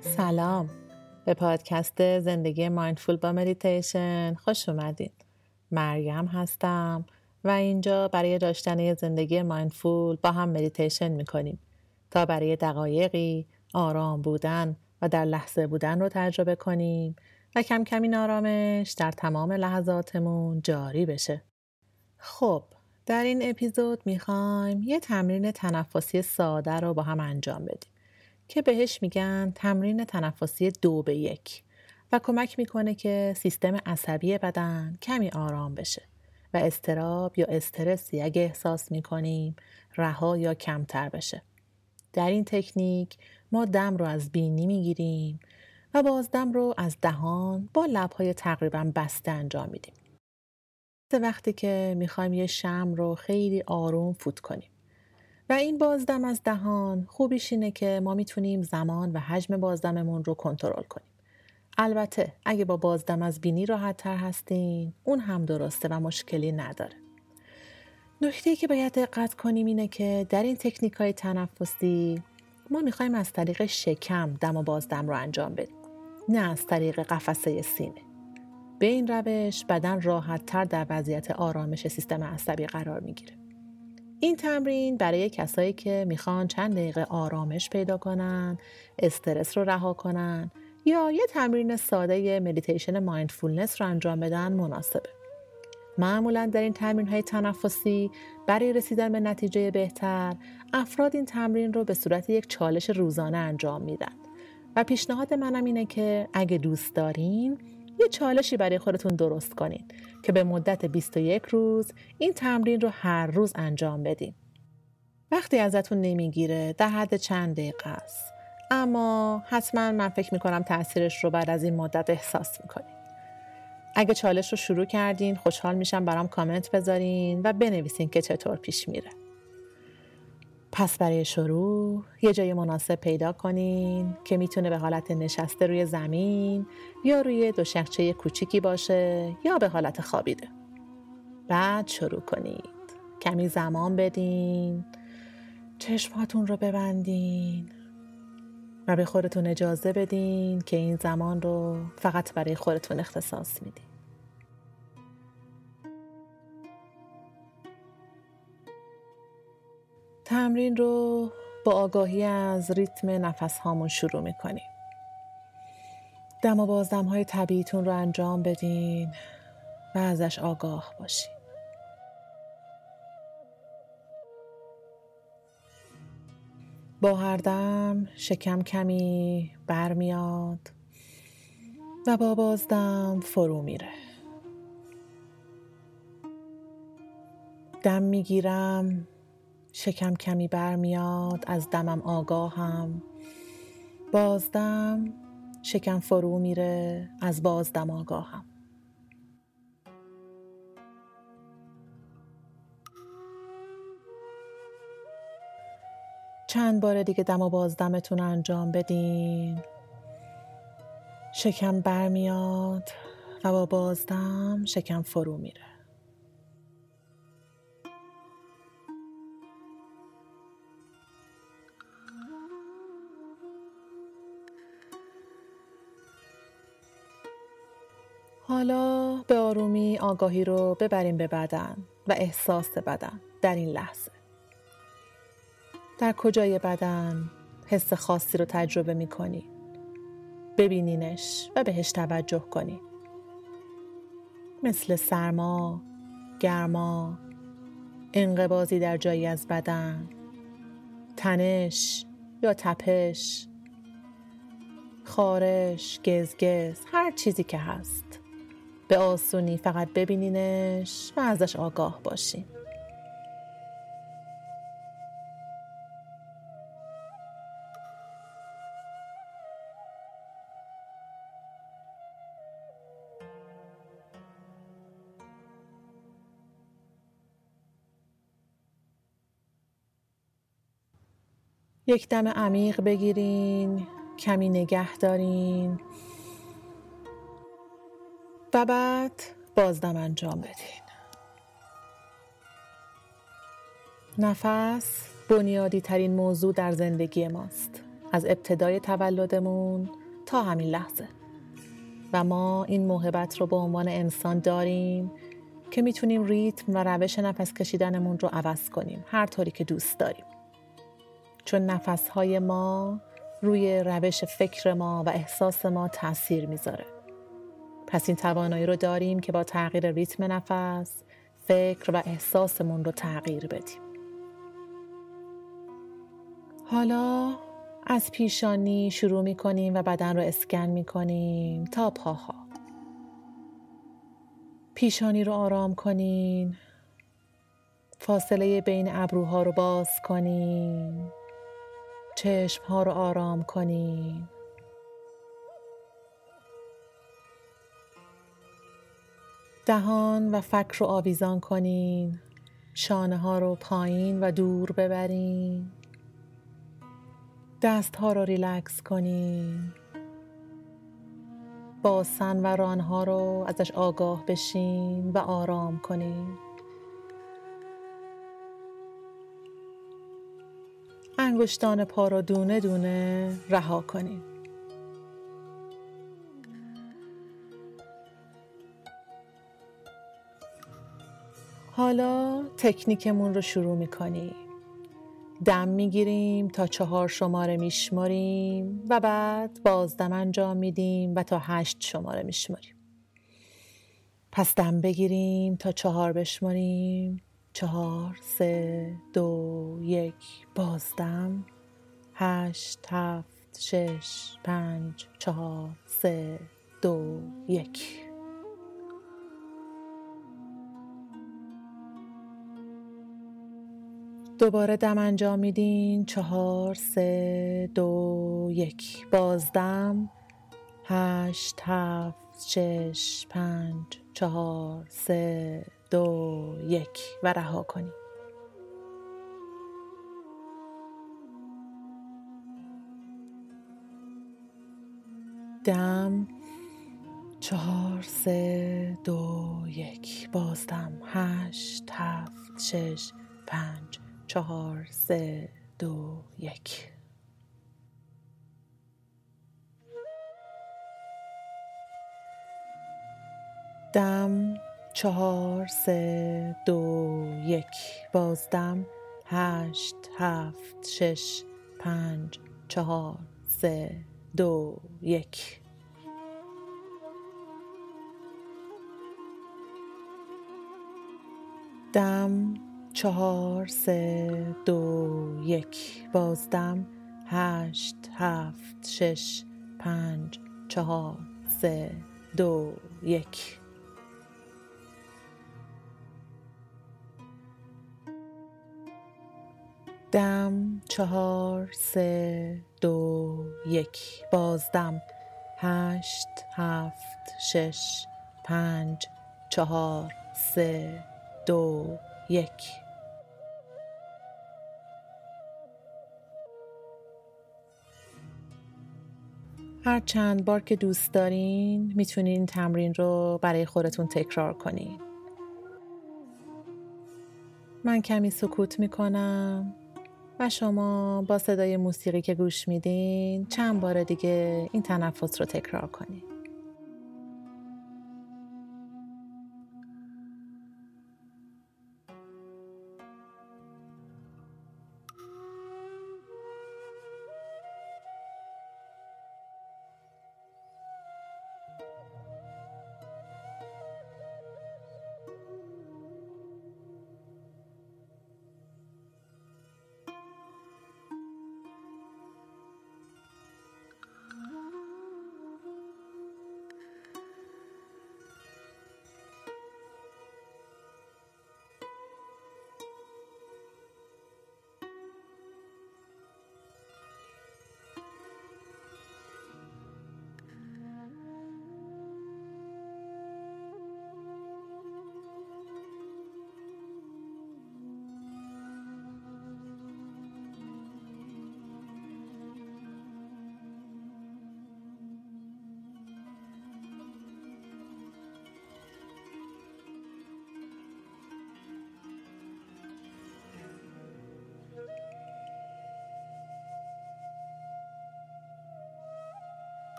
سلام. به پادکست زندگی mindful با مدیتیشن خوش اومدین. مریم هستم و اینجا برای داشتن زندگی mindful با هم مدیتیشن می‌کنیم تا برای دقایقی آرام بودن و در لحظه بودن رو تجربه کنیم و کم کم این آرامش در تمام لحظاتمون جاری بشه. خب در این اپیزود می‌خوایم یه تمرین تنفسی ساده رو با هم انجام بدیم. که بهش میگن تمرین تنفسی دو به یک و کمک می‌کنه که سیستم عصبی بدن کمی آرام بشه و استراب یا استرسی اگه احساس می‌کنیم رها یا کمتر بشه. در این تکنیک ما دم رو از بینی می‌گیریم و بازدم رو از دهان با لبهای تقریبا بسته انجام میدیم. وقتی که می‌خوایم یه شم رو خیلی آروم فوت کنیم. و این بازدم از دهان خوبیش اینه که ما می‌تونیم زمان و حجم بازدممون رو کنترل کنیم. البته اگه با بازدم از بینی راحت تر هستین اون هم درسته و مشکلی نداره. نکته که باید دقت کنیم اینه که در این تکنیک های تنفسی ما می‌خوایم از طریق شکم دم و بازدم رو انجام بدیم نه از طریق قفسه سینه. به این روش بدن راحت تر در وضعیت آرامش سیستم عصبی قرار می‌گیره. این تمرین برای کسایی که می‌خوان چند دقیقه آرامش پیدا کنن، استرس رو رها کنن یا یه تمرین ساده مدیتیشن mindfulness رو انجام بدن مناسبه. معمولا در این تمرین های تنفسی برای رسیدن به نتیجه بهتر افراد این تمرین رو به صورت یک چالش روزانه انجام میدن و پیشنهاد منم اینه که اگه دوست دارین یه چالشی برای خودتون درست کنین که به مدت 21 روز این تمرین رو هر روز انجام بدین. وقتی ازتون نمی‌گیره در حد چند دقیقه است. اما حتما من فکر می‌کنم تاثیرش رو بعد از این مدت احساس می‌کنین. اگه چالش رو شروع کردین خوشحال میشم برام کامنت بذارین و بنویسین که چطور پیش میره. پس برای شروع یه جای مناسب پیدا کنین که می‌تونه به حالت نشسته روی زمین یا روی دو شخچه کوچیکی باشه یا به حالت خوابیده. بعد شروع کنید. کمی زمان بدین. چشماتون رو ببندین. و به خودتون اجازه بدین که این زمان رو فقط برای خودتون اختصاص میدین. تمرین رو با آگاهی از ریتم نفس هامون شروع می‌کنیم. دم و بازدم های طبیعیتون رو انجام بدین و ازش آگاه باشین. با هر دم شکم کمی برمیاد و با بازدم فرو میره. دم می‌گیرم شکم کمی برمیاد از دمم آگاهم. بازدم شکم فرو میره از بازدم آگاهم. چند بار دیگه دم و بازدمتون انجام بدین. شکم برمیاد و با بازدم شکم فرو میره. حالا به آرومی آگاهی رو ببریم به بدن و احساس بدن در این لحظه. در کجای بدن حس خاصی رو تجربه می کنی. ببینینش و بهش توجه کنی. مثل سرما، گرما، انقبازی در جایی از بدن، تنش یا تپش، خارش، گزگز، هر چیزی که هست. به آسونی فقط ببینینش و ازش آگاه باشین. یک دم عمیق بگیرین کمی نگه دارین. و بعد بازدم انجام بدین. نفس بنیادی ترین موضوع در زندگی ماست. از ابتدای تولدمون تا همین لحظه. و ما این موهبت رو به عنوان انسان داریم که می‌تونیم ریتم و روش نفس کشیدنمون رو عوض کنیم. هر طوری که دوست داریم. چون نفسهای ما روی روش فکر ما و احساس ما تاثیر می‌ذاره. پس این توانایی رو داریم که با تغییر ریتم نفس فکر و احساسمون رو تغییر بدیم. حالا از پیشانی شروع می کنیم و بدن رو اسکن می کنیم تا پاها. پیشانی رو آرام کنین. فاصله بین ابروها رو باز کنین. چشم ها رو آرام کنین. دهان و فک رو آویزان کنین. شانه ها رو پایین و دور ببرین. دست ها رو ریلکس کنین. باسن و رانها رو ازش آگاه بشین و آرام کنین. انگشتان پا رو دونه دونه رها کنین. حالا تکنیکمون رو شروع می‌کنیم دم می‌گیریم تا چهار شماره میشماریم و بعد بازدم انجام میدیم و تا هشت شماره میشماریم. پس دم بگیریم تا چهار بشماریم. چهار سه دو یک بازدم. هشت هفت شش پنج چهار سه دو یک. دوباره دم انجام میدین؟ چهار سه دو یک. بازدم. هشت هفت شش پنج چهار سه دو یک. و رها کنید دم. چهار سه دو یک. بازدم. هشت هفت شش پنج چهار سه دو یک. دم چهار سه دو یک. بازدم هشت هفت شش پنج چهار سه دو یک. دم چهار سه دو یک. بازدم. هشت هفت شش پنج چهار سه دو یک. دم. چهار سه دو یک. بازدم. هشت هفت شش پنج چهار سه دو یک. هر چند بار که دوست دارین می‌تونین تمرین رو برای خودتون تکرار کنین. من کمی سکوت می‌کنم و شما با صدای موسیقی که گوش میدین چند بار دیگه این تنفس رو تکرار کنین.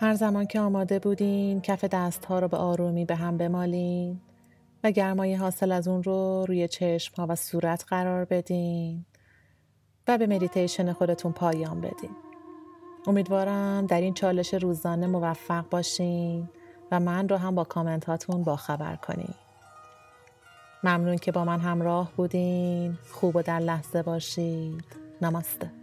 هر زمان که آماده بودین کف دست ها رو به آرومی به هم بمالین و گرمای حاصل از اون رو روی چشم ها و صورت قرار بدین و به مدیتیشن خودتون پایان بدین. امیدوارم در این چالش روزانه موفق باشین و من رو هم با کامنت هاتون باخبر کنین. ممنون که با من همراه بودین. خوب و در لحظه باشید. نماسته.